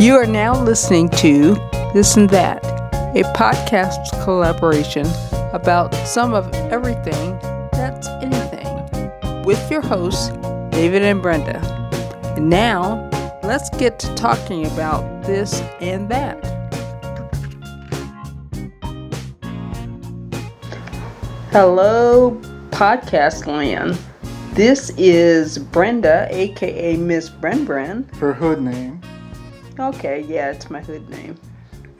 You are now listening to This and That, a podcast collaboration about some of everything that's anything, with your hosts, David and Brenda. And now, let's get to talking about this and that. Hello, podcast land. This is Brenda, aka Miss Bren Bren. Her hood name. Okay, yeah, it's my hood name.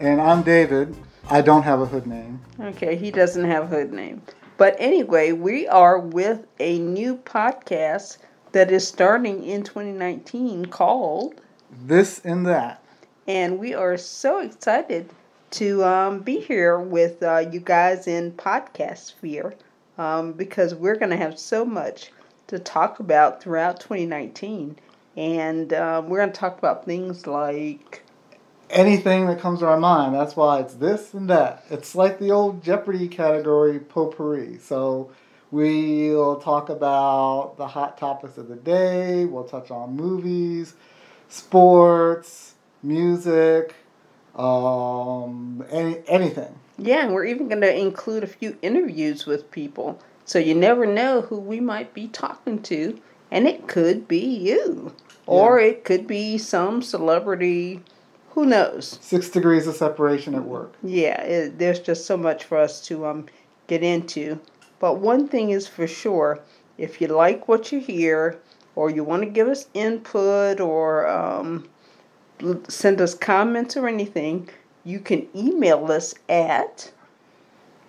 And I'm David. I don't have a hood name. Okay, he doesn't have a hood name. But anyway, we are with a new podcast that is starting in 2019 called This and That. And we are so excited to um, be here with uh, you guys in podcast sphere um, because we're going to have so much to talk about throughout 2019 and um, we're going to talk about things like anything that comes to our mind. That's why it's this and that. It's like the old Jeopardy category potpourri. So we'll talk about the hot topics of the day. We'll touch on movies, sports, music, um, any anything. Yeah, and we're even going to include a few interviews with people. So you never know who we might be talking to, and it could be you. Or it could be some celebrity. Who knows? Six degrees of separation at work. Yeah, it, there's just so much for us to um, get into. But one thing is for sure if you like what you hear, or you want to give us input, or um, send us comments or anything, you can email us at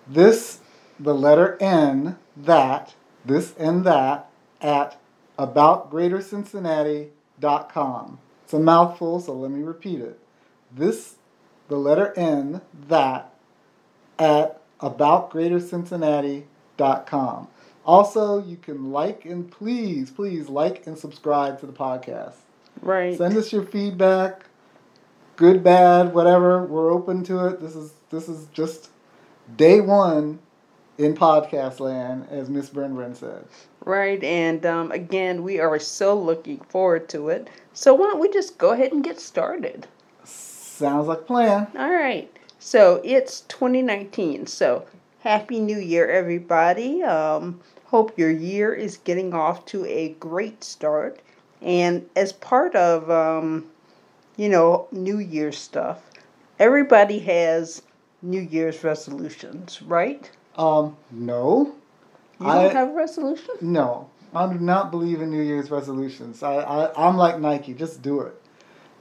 this, the letter N, that, this and that, at about Com. It's a mouthful, so let me repeat it. This, the letter N, that, at aboutgreatercincinnati.com. Also, you can like and please, please like and subscribe to the podcast. Right. Send us your feedback, good, bad, whatever. We're open to it. This is this is just day one in podcast land, as Miss Bren said. Right, and um, again, we are so looking forward to it. So why don't we just go ahead and get started? Sounds like a plan. All right. So it's 2019. So happy New Year, everybody. Um, hope your year is getting off to a great start. And as part of, um, you know, New Year stuff, everybody has New Year's resolutions, right? Um, no. You don't I, have a resolution? No. I do not believe in New Year's resolutions. I, I, I'm like Nike, just do it.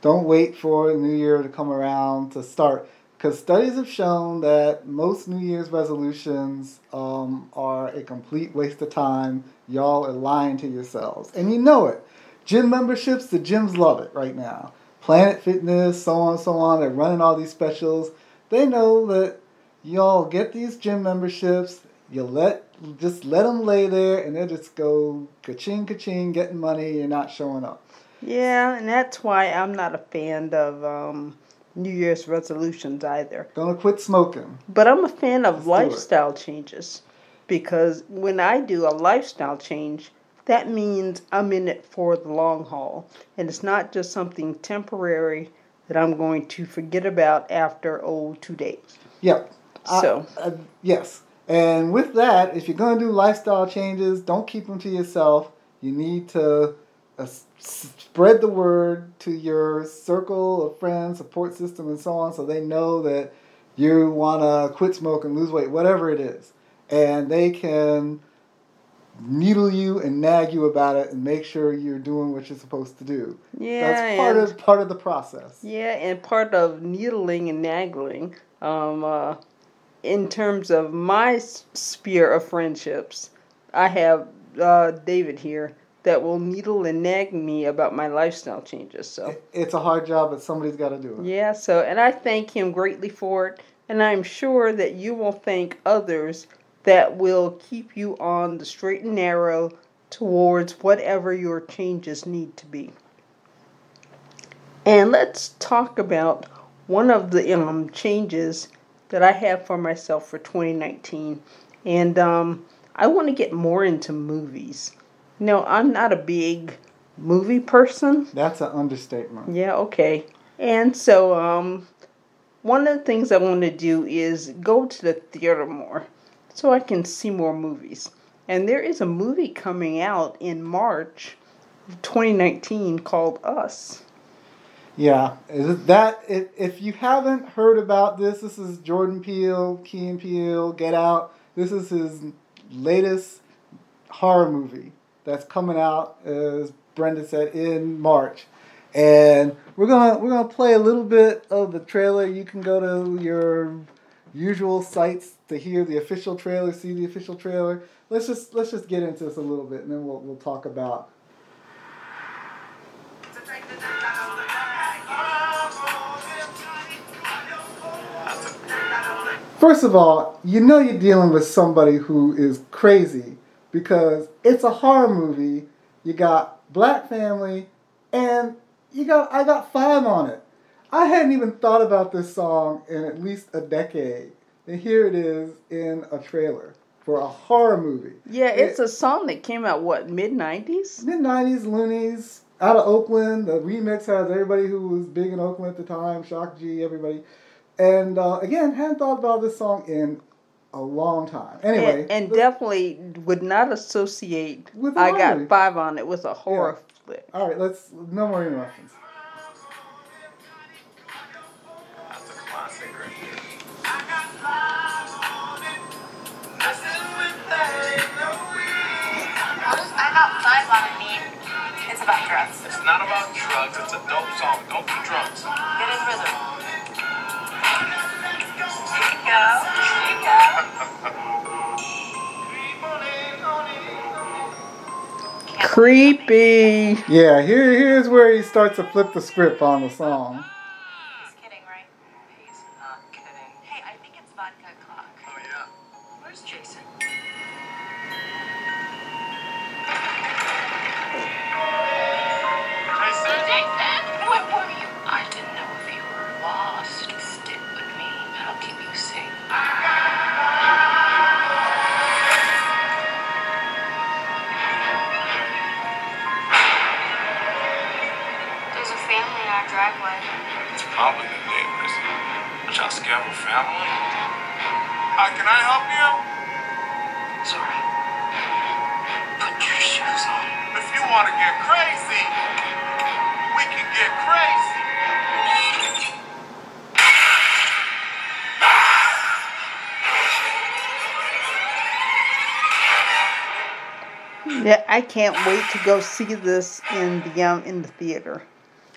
Don't wait for the New Year to come around to start. Because studies have shown that most New Year's resolutions um, are a complete waste of time. Y'all are lying to yourselves. And you know it. Gym memberships, the gyms love it right now. Planet Fitness, so on and so on. They're running all these specials. They know that y'all get these gym memberships. You let just let them lay there, and they'll just go ka-ching, ka-ching, getting money. You're not showing up. Yeah, and that's why I'm not a fan of um, New Year's resolutions either. Gonna quit smoking. But I'm a fan of Let's lifestyle changes because when I do a lifestyle change, that means I'm in it for the long haul, and it's not just something temporary that I'm going to forget about after oh two days. Yep. So uh, yes, and with that, if you're going to do lifestyle changes, don't keep them to yourself. You need to uh, spread the word to your circle of friends, support system, and so on, so they know that you want to quit smoking, lose weight, whatever it is, and they can needle you and nag you about it and make sure you're doing what you're supposed to do. Yeah, that's part of part of the process. Yeah, and part of needling and nagging. Um, uh, in terms of my sphere of friendships, I have uh, David here that will needle and nag me about my lifestyle changes. So it's a hard job, but somebody's got to do it. Yeah. So, and I thank him greatly for it, and I'm sure that you will thank others that will keep you on the straight and narrow towards whatever your changes need to be. And let's talk about one of the um, changes that I have for myself for 2019. And um, I want to get more into movies. No, I'm not a big movie person. That's an understatement. Yeah, okay. And so, um, one of the things I want to do is go to the theater more so I can see more movies. And there is a movie coming out in March of 2019 called Us. Yeah, that if, you haven't heard about this, this is Jordan Peele, Key and Peele, Get Out. This is his latest horror movie that's coming out, as Brenda said, in March. And we're gonna we're gonna play a little bit of the trailer. You can go to your usual sites to hear the official trailer, see the official trailer. Let's just let's just get into this a little bit, and then we'll we'll talk about. First of all, you know you're dealing with somebody who is crazy because it's a horror movie. You got black family, and you got I got five on it. I hadn't even thought about this song in at least a decade, and here it is in a trailer for a horror movie. Yeah, it's it, a song that came out what mid '90s. Mid '90s, Luniz out of Oakland. The remix has everybody who was big in Oakland at the time, Shock G, everybody. And uh, again, hadn't thought about this song in a long time. Anyway, and, and definitely would not associate. With I got five on it with a horror yeah. flick. All right, let's no more interruptions. It's about drugs. It's not about drugs. It's a dope song. Don't do drugs. Creepy. Yeah, here here's where he starts to flip the script on the song. He's kidding, right? He's not kidding. Hey, I think it's vodka clock. Oh yeah. Where's Jason? Family? Hi, can I help you? Sorry. Put your shoes on. If you want to get crazy, we can get crazy. Yeah, I can't wait to go see this in the um, in the theater.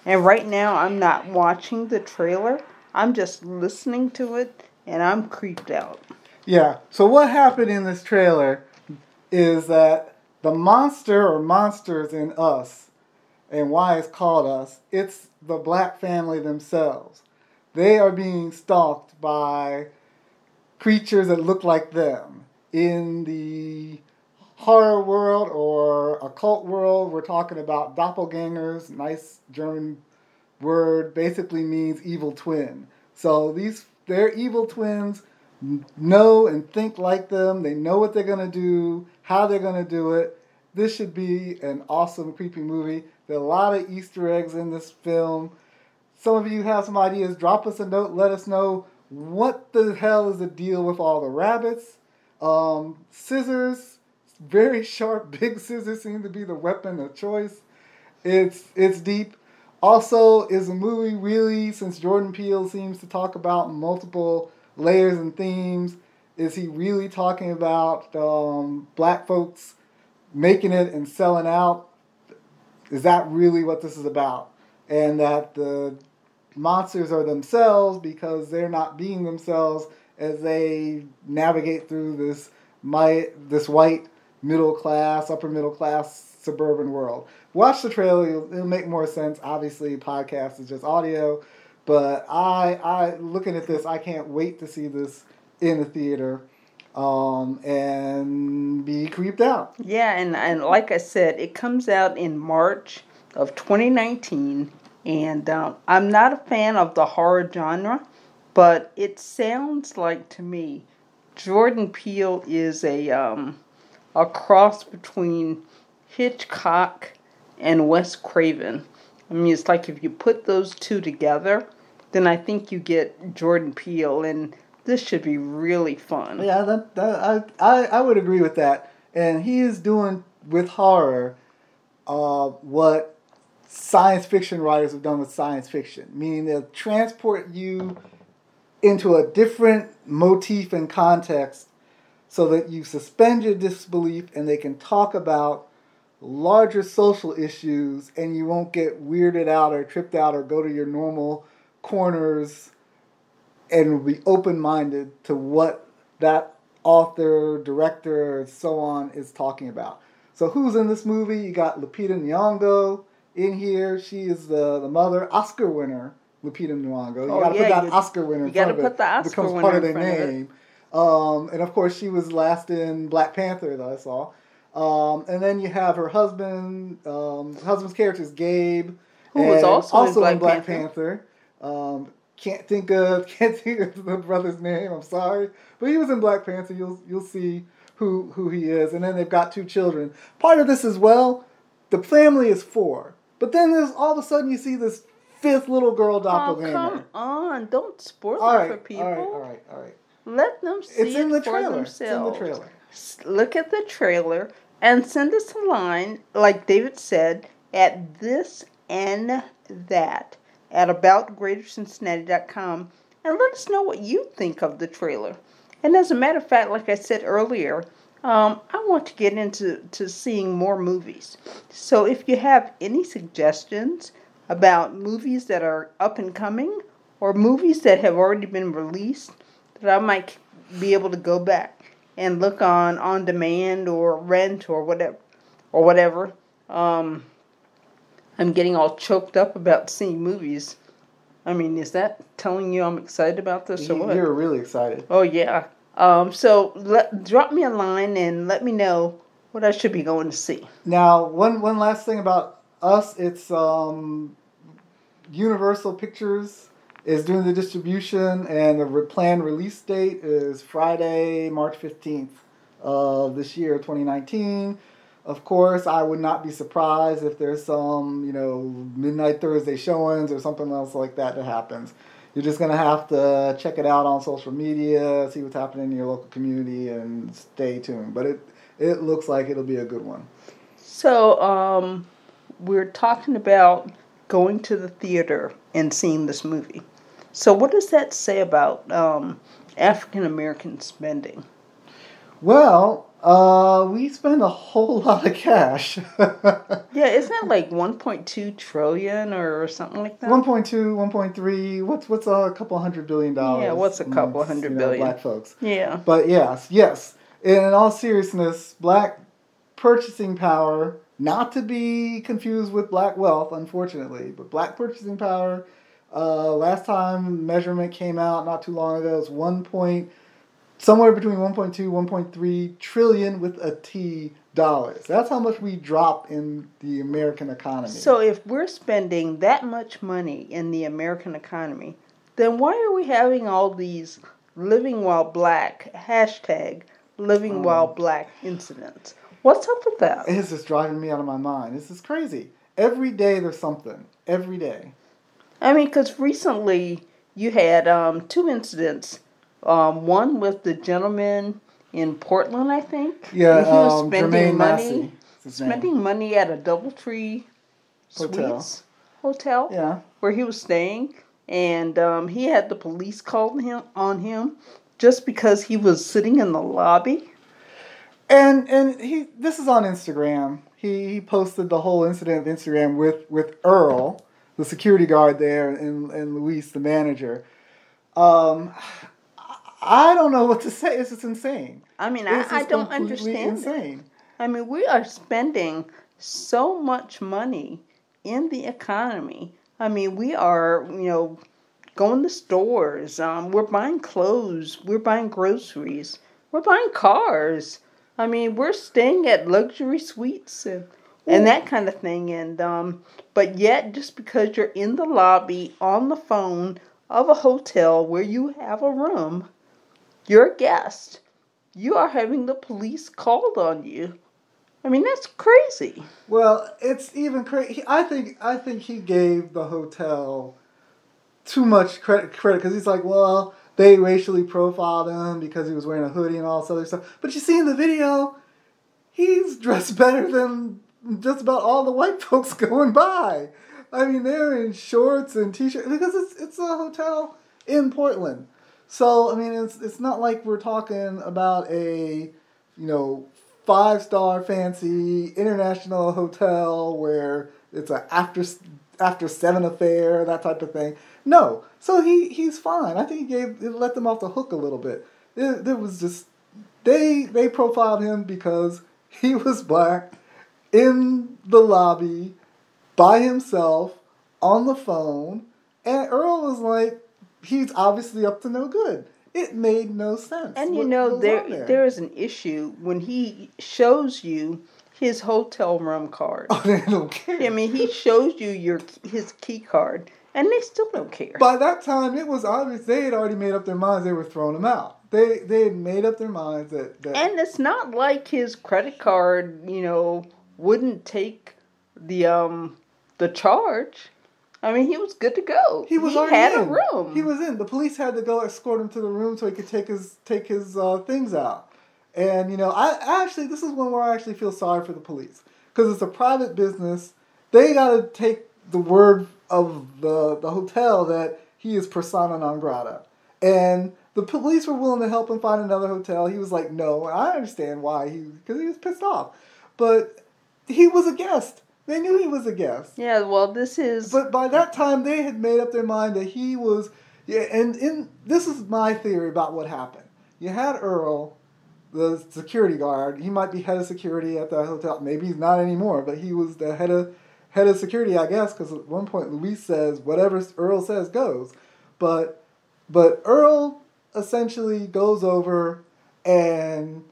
And right now, I'm not watching the trailer. I'm just listening to it and I'm creeped out. Yeah. So what happened in this trailer is that the monster or monsters in us and why it's called us, it's the black family themselves. They are being stalked by creatures that look like them. In the horror world or occult world, we're talking about doppelgangers, nice German word basically means evil twin. So these they're evil twins know and think like them. They know what they're gonna do, how they're gonna do it. This should be an awesome creepy movie. There are a lot of Easter eggs in this film. Some of you have some ideas. Drop us a note. Let us know what the hell is the deal with all the rabbits. Um, scissors, very sharp, big scissors seem to be the weapon of choice. It's it's deep. Also, is the movie really, since Jordan Peele seems to talk about multiple layers and themes, is he really talking about um, black folks making it and selling out? Is that really what this is about? And that the monsters are themselves because they're not being themselves as they navigate through this my this white middle class, upper middle class suburban world watch the trailer. It'll, make more sense. Obviously, podcast is just audio, but I, I looking at this, I can't wait to see this in the theater, um, and be creeped out. Yeah, and and like I said, it comes out in March of 2019, and um, I'm not a fan of the horror genre, but it sounds like to me, Jordan Peele is a um, a cross between Hitchcock and Wes Craven. I mean, it's like if you put those two together, then I think you get Jordan Peele, and this should be really fun. Yeah, that, that I, I I would agree with that. And he is doing with horror uh, what science fiction writers have done with science fiction, meaning they'll transport you into a different motif and context so that you suspend your disbelief and they can talk about larger social issues and you won't get weirded out or tripped out or go to your normal corners and be open minded to what that author, director, so on is talking about. So who's in this movie? You got Lupita Nyong'o in here. She is the, the mother, Oscar winner, Lupita Nyong'o. You Oh, got to yeah, put that you- Oscar winner in you gotta front of it. put the Oscar it becomes winner part of their front of name. Um, and of course, she was last in Black Panther that I saw. Um, and then you have her husband. Um, husband's character is Gabe, Who was and also in in Black Black Panther. Um, can't think of can't think of the brother's name. I'm sorry, but he was in Black Panther. You'll you'll see who who he is. And then they've got two children. Part of this as well. The family is four, but then there's all of a sudden you see this fifth little girl Oh, doppelganger. come on. Don't spoil all it right, for people. all right, all right, all right. Let them see It's in it the for trailer. It's themselves. in the trailer. Look at the trailer and send us a line, like David said, at this and that at aboutgreatercincinnati.com and let us know what you think of the trailer. And as a matter of fact, like I said earlier, um, I want to get into to seeing more movies. So if you have any suggestions about movies that are up and coming or movies that have already been released that I might be able to go back and look on on demand or rent or whatever or whatever. Um, I'm getting all choked up about seeing movies. I mean, is that telling you I'm excited about this or You- what? You're really excited. Oh yeah. Um, so let, drop me a line and let me know what I should be going to see. Now, one one last thing about us, it's um, Universal Pictures is doing the distribution, and the re- planned release date is Friday, March fifteenth of this year, twenty nineteen. Of course, I would not be surprised if there's some, you know, midnight Thursday showings or something else like that that happens. You're just gonna have to check it out on social media, see what's happening in your local community, and stay tuned. But it it looks like it'll be a good one. So um, we're talking about going to the theater and seeing this movie. So what does that say about um, African American spending? Well, uh, we spend a whole lot of cash. Yeah, isn't it like 1.2 trillion or something like that? 1.2, 1.3, what's what's a couple hundred billion dollars? Yeah, what's a couple amongst, hundred you know, billion? Black folks. Yeah. But yes, yes. In all seriousness, black purchasing power, not to be confused with black wealth, unfortunately, but black purchasing power. Uh, last time measurement came out not too long ago, it was one point, somewhere between 1.2, 1.3 trillion with a T dollars. That's how much we drop in the American economy. So if we're spending that much money in the American economy, then why are we having all these living while black hashtag living Oh. while black incidents? What's up with that? it's just driving me out of my mind. This is crazy. Every day there's something. Every day. I mean, because recently you had um, two incidents. Um, one with the gentleman in Portland, I think. Yeah, he was um, spending Jermaine money, his name. spending money at a DoubleTree Hotel. Suites hotel Yeah. where he was staying, and um, he had the police called him on him just because he was sitting in the lobby. And and he this is on Instagram. He he posted the whole incident of Instagram with with Earl, the security guard there, and and Luis, the manager. Um, I don't know what to say. It's just insane. I mean, It's I, I don't understand. it. Insane. I mean, we are spending so much money in the economy. I mean, we are, you know, going to stores. Um, we're buying clothes. We're buying groceries. We're buying cars. I mean, we're staying at luxury suites and, and that kind of thing. And um, but yet, just because you're in the lobby on the phone of a hotel where you have a room, you're a guest. You are having the police called on you I mean, that's crazy. Well, it's even crazy. I think I think he gave the hotel too much credit credit because he's like, well, they racially profiled him because he was wearing a hoodie and all this other stuff. But you see in the video, he's dressed better than just about all the white folks going by. I mean, they're in shorts and t-shirts because it's it's a hotel in Portland. So I mean, it's it's not like we're talking about a you know five star fancy international hotel where it's a after after seven affair that type of thing. No, so he he's fine. I think he gave let them off the hook a little bit. It, it was just they they profiled him because he was black in the lobby by himself on the phone, and Earl was like, he's obviously up to no good. It made no sense. And you know there there. there is an issue when he shows you his hotel room card. Oh, they don't care. I mean, he shows you your his key card, and they still don't care. By that time, it was obvious they had already made up their minds they were throwing him out. They they had made up their minds that, that And it's not like his credit card, you know, wouldn't take the um the charge. I mean, he was good to go. he was he already had in. a room. He was in. The police had to go escort him to the room so he could take his take his uh, things out. And you know, I I actually this is one where I actually feel sorry for the police because it's a private business. They got to take the word of the the hotel that he is persona non grata, and the police were willing to help him find another hotel. He was like, no. And I understand why he because he was pissed off, but he was a guest. They knew he was a guest. yeah, well, this is But by that time, they had made up their mind that he was. Yeah, and in this is my theory about what happened. You had Earl, the security guard. He might be head of security at the hotel. Maybe he's not anymore, but he was the head of head of security, I guess. Because at one point, Luis says whatever Earl says goes. But but Earl essentially goes over and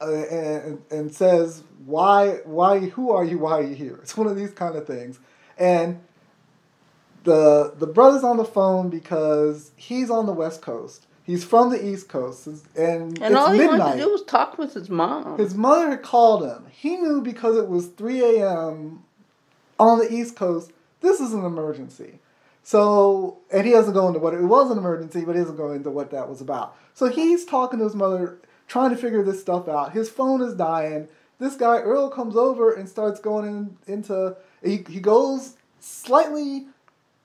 uh, and, and says why why who are you? Why are you here? It's one of these kind of things. And the the brother's on the phone because he's on the west coast. He's from the east coast. And, and all he wanted to do was talk with his mom. his mother had called him. He knew because it was 3 a.m on the east coast this is an emergency. So and he doesn't go into what it was an emergency but he doesn't go into what that was about. So he's talking to his mother trying to figure this stuff out. His phone is dying. This guy earl comes over and starts going in, into he, he goes slightly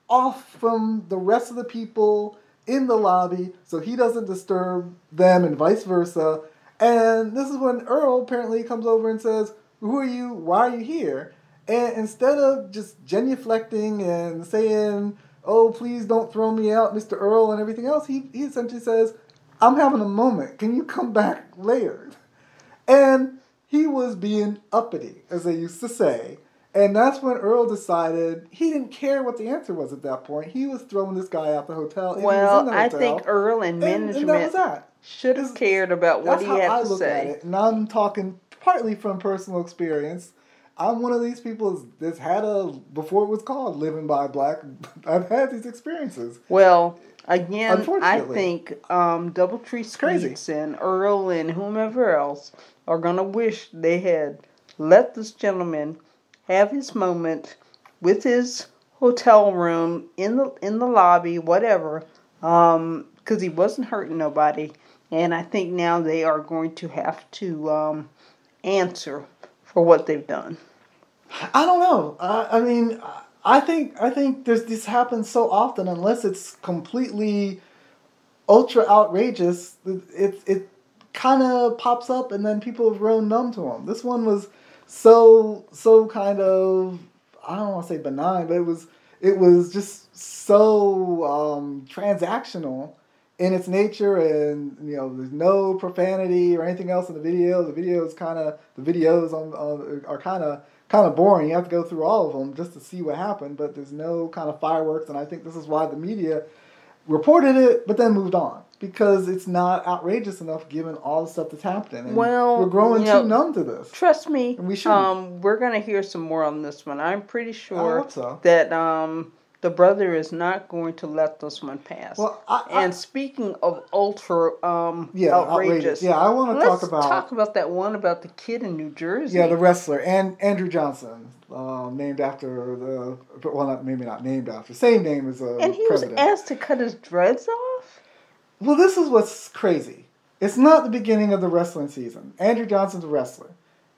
off from the rest of the people in the lobby so he doesn't disturb them and vice versa. And this is when earl apparently comes over and says who are you? Why are you here? And instead of just genuflecting and saying oh please don't throw me out mr earl and everything else he, he essentially says i'm having a moment can you come back later and he was being uppity, as they used to say. And that's when Earl decided he didn't care what the answer was at that point. He was throwing this guy out the hotel. and he was in well, the I think Earl and and, management and that. should have cared about what he had I to look at say. it. And I'm talking partly from personal experience. I'm one of these people that's had a, before it was called living by black, I've had these experiences. Well, again, I think um, Doubletree crazy. And Earl and whomever else are gonna wish they had let this gentleman have his moment with his hotel room in the in the lobby, whatever, because he wasn't hurting nobody. And I think now they are going to have to um, answer for what they've done. I don't know. I, I mean, I think I think there's this happens so often unless it's completely ultra outrageous. It it, kind of pops up and then people have grown numb to them. This one was so so kind of I don't want to say benign, but it was it was just so um, transactional in its nature and you know there's no profanity or anything else in the video the video is kind of the videos on, on are kind of kind of boring you have to go through all of them just to see what happened but there's no kind of fireworks and i think this is why the media reported it but then moved on because it's not outrageous enough given all the stuff that's happening and Well, we're growing you know, too numb to this Trust me, And we shouldn't. um, we're gonna hear some more on this one. I'm pretty sure so. that um, the brother is not going to let this one pass. Well, I- I- and speaking of ultra um, Yeah, outrageous. outrageous, Yeah, I wanna talk about- talk about that one about the kid in New Jersey. Yeah, the wrestler and Andrew Johnson, um, named after the well, not maybe not named after, same name as a and he president. was asked to cut his dreads off. well, this is what's crazy. It's not the beginning of the wrestling season. Andrew Johnson's a wrestler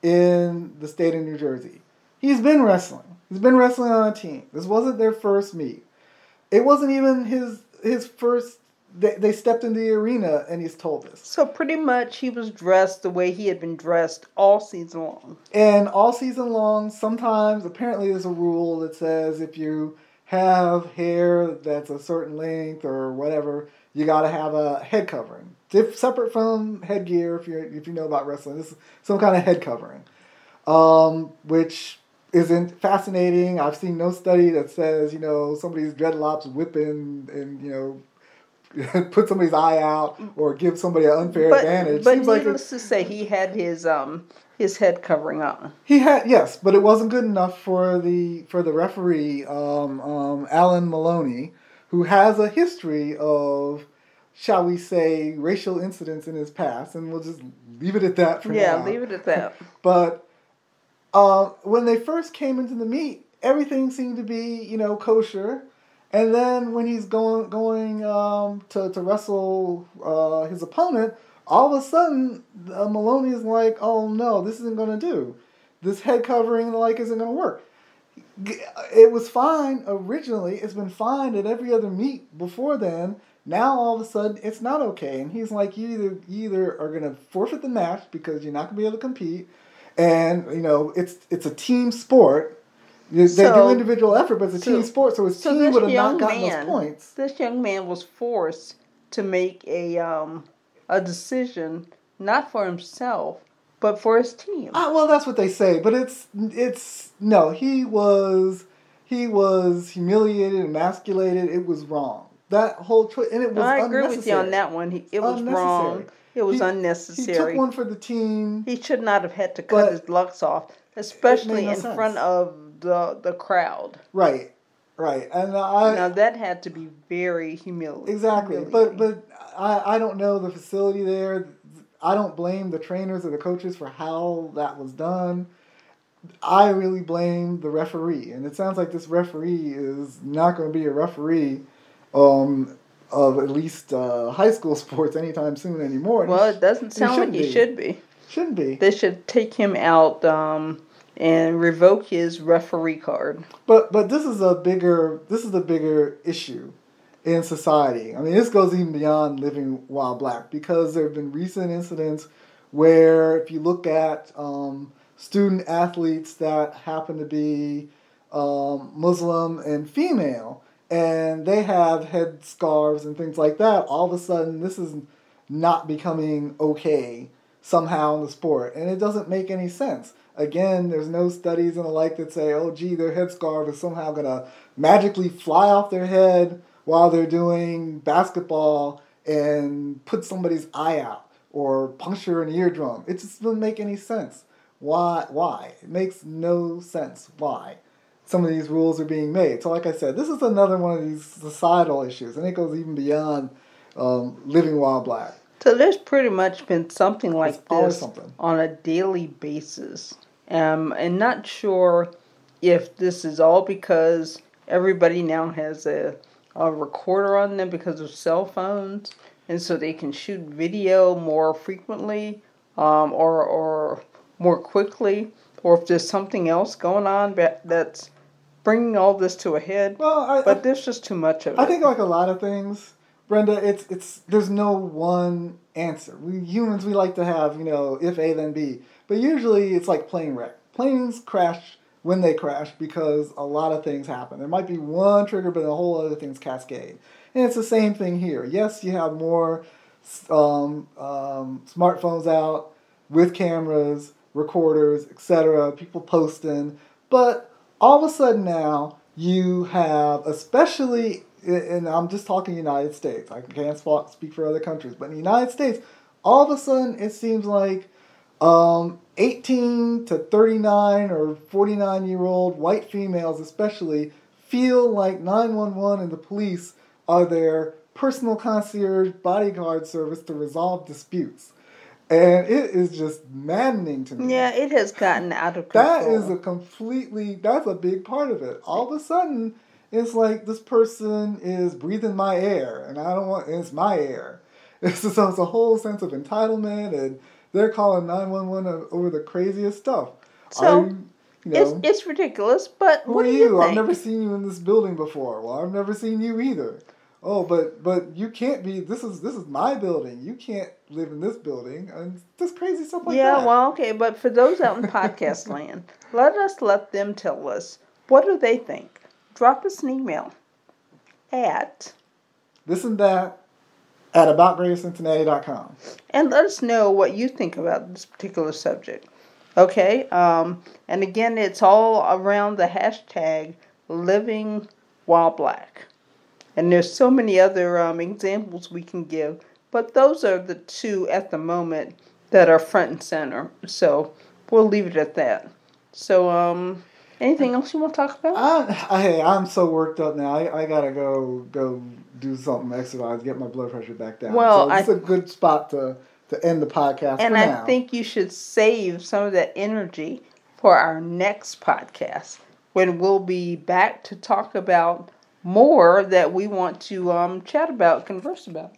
in the state of New Jersey. He's been wrestling. He's been wrestling on a team. This wasn't their first meet. It wasn't even his his first. They, they stepped in the arena and he's told us. So pretty much, he was dressed the way he had been dressed all season long. And all season long, sometimes apparently there's a rule that says if you have hair that's a certain length or whatever, you got to have a head covering, Dif- separate from headgear. If you if you know about wrestling, this is some kind of head covering, um, which isn't fascinating. I've seen no study that says you know somebody's dreadlocks whipping and you know. Put somebody's eye out or give somebody an unfair But, advantage. but Seems like needless it's- to say, he had his um his head covering up. He had yes, but it wasn't good enough for the for the referee, um, um, Alan Maloney, who has a history of, shall we say, racial incidents in his past, and we'll just leave it at that for Yeah, now. Yeah, leave it at that. But uh, when they first came into the meet, everything seemed to be you know kosher, and then when he's going going um, to to wrestle uh, his opponent, all of a sudden uh, Maloney is like, oh no, this isn't going to do. This head covering and the like isn't to work. It was fine originally. It's been fine at every other meet before then. Now all of a sudden it's not okay, and he's like, you either you either are going to forfeit the match because you're not going to be able to compete, and you know it's it's a team sport. They they do individual effort, but it's a so- team sport, so his So team would have not gotten man, those points. this young man was forced to make a um a decision not for himself but for his team. Ah, well, that's what they say, but it's it's no. He was he was humiliated, emasculated. It was wrong. That whole choice, and it was. I agree with you on that one. He, it was wrong. It was He- unnecessary. He took one for the team. He should not have had to cut his locks off, especially no in sense. front of the the crowd. Right, right, and I Now that had to be very humiliating. exactly. But but I I don't know the facility there. I don't blame the trainers or the coaches for how that was done. I really blame the referee, and it sounds like this referee is not going to be a referee um, of at least uh, high school sports anytime soon anymore. well, it doesn't sound like he be. should be. shouldn't be. They should take him out um, and revoke his referee card. But but this is a bigger this is a bigger issue in society. I mean, this goes even beyond living while black because there have been recent incidents where if you look at um, student athletes that happen to be um, Muslim and female, and they have head scarves and things like that, all of a sudden this is not becoming okay somehow in the sport, and it doesn't make any sense. Again, there's no studies and the like that say, oh, gee, their headscarf is somehow going to magically fly off their head while they're doing basketball and put somebody's eye out or puncture an eardrum. It just doesn't make any sense. Why? Why? It makes no sense. Why? Some of these rules are being made. So, like I said, this is another one of these societal issues, and it goes even beyond um, living while black. So there's pretty much been something like There's this on a daily basis. Um, and not sure if this is all because everybody now has a, a recorder on them because of cell phones, and so they can shoot video more frequently um, or, or more quickly, or if there's something else going on that, that's bringing all this to a head. Well, I, But there's just too much of it. I think like a lot of things, Brenda, it's it's there's no one answer. We humans we like to have, you know, if A then B. But usually it's like plane wreck. Planes crash when they crash because a lot of things happen. There might be one trigger, but a whole other things cascade. And it's the same thing here. Yes, you have more um, um, smartphones out with cameras, recorders, etc. People posting, but all of a sudden now you have, especially, and I'm just talking United States. I can't speak for other countries, but in the United States, all of a sudden it seems like um, 18 to 39 or 49 year old white females, especially, feel like 911 and the police are their personal concierge bodyguard service to resolve disputes. And it is just maddening to me. Yeah, it has gotten out of control. That is a completely, that's a big part of it. All of a sudden, it's like this person is breathing my air, and I don't want, it's my air. It's, so it's a whole sense of entitlement, and they're calling 911 over the craziest stuff. So, I'm, you know, it's, it's ridiculous, but who what are do you? you I've never seen you in this building before. Well, I've never seen you either. Oh, but but you can't be. This is this is my building. You can't live in this building. And just crazy stuff like that. yeah, well, okay, but for those out in podcast land, let us let them tell us what do they think. Drop us an email at this and that at aboutgreatercincinnati.com. and let us know what you think about this particular subject. Okay, um, and again, it's all around the hashtag living while black. And there's so many other um, examples we can give, but those are the two at the moment that are front and center. So we'll leave it at that. So, um, anything else you want to talk about? I, I, hey, I'm so worked up now. I, I gotta go go do something, exercise, get my blood pressure back down. Well, so it's a good spot to to end the podcast. and I now. think you should save some of that energy for our next podcast when we'll be back to talk about more that we want to um, chat about, converse about.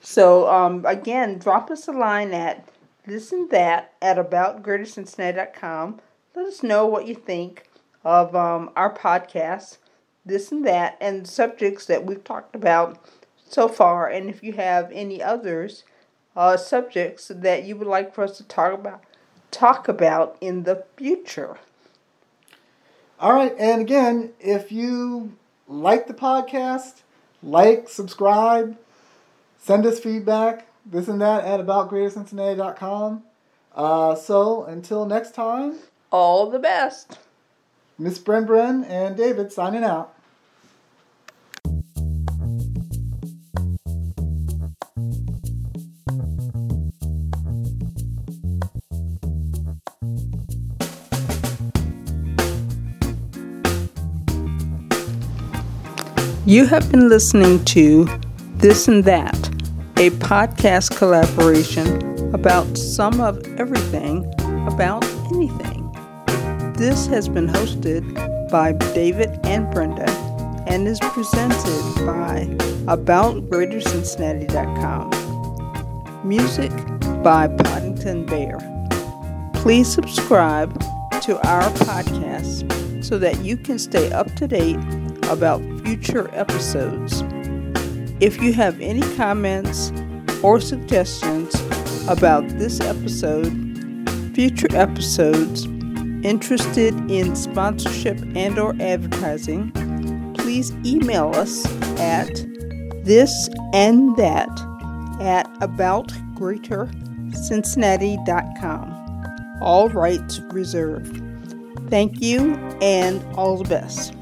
So, um, again, drop us a line at this and that at aboutgreatercincinnati.com. Let us know what you think of um, our podcast, this and that, and subjects that we've talked about so far. And if you have any others, uh, subjects that you would like for us to talk about talk about in the future. All right, and again, if you like the podcast, like, subscribe, send us feedback, this and that at aboutgreatercincinnati.com. Uh, so until next time, All the best. Miss Bren Bren and David signing out. You have been listening to This and That, a podcast collaboration about some of everything about anything. This has been hosted by David and Brenda and is presented by AboutGreaterCincinnati.com. Music by Poddington Bear. Please subscribe to our podcast so that you can stay up to date about future episodes. If you have any comments or suggestions about this episode, future episodes, interested in sponsorship and or advertising, please email us at this and that at aboutgreatercincinnati.com. All rights reserved. Thank you and all the best.